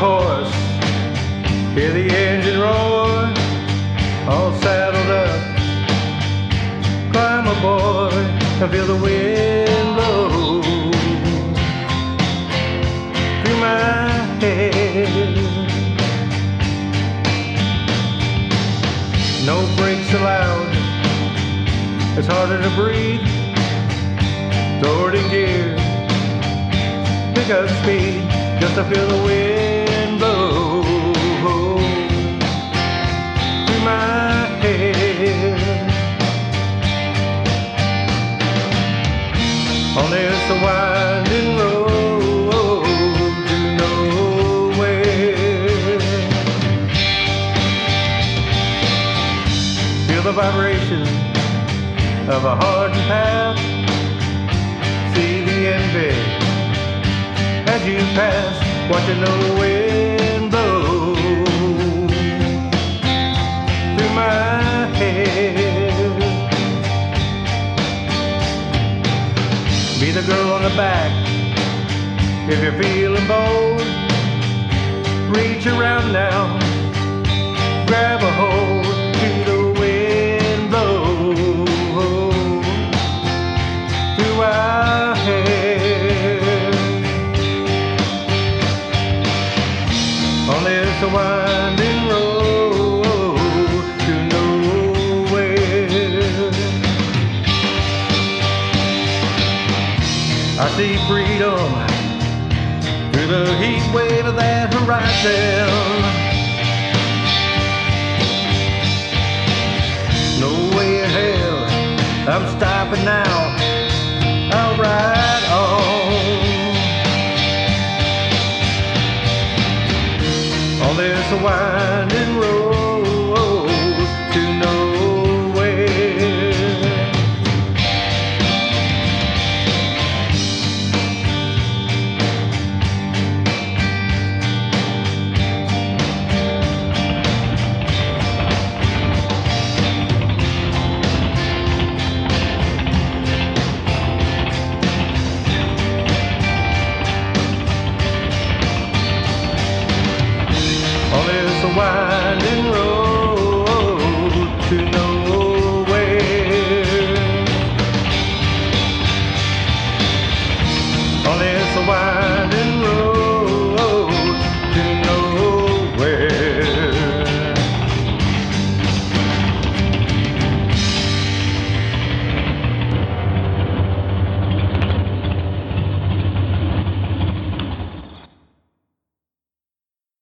horse, hear the engine roar, all saddled up. Climb aboard and feel the wind blow through my head. No brakes allowed, it's harder to breathe. Throw it in gear, pick up speed just to feel the wind blow through my head. On this winding road to nowhere, feel the vibration of a hardened path. See the envy you pass, watching the wind blow through my head. Be the girl on the back if you're feeling bold. Reach around now, grab a hold I see freedom through the heat wave of that horizon. No way in hell I'm stopping now. I'll ride on on this winding road All is a winding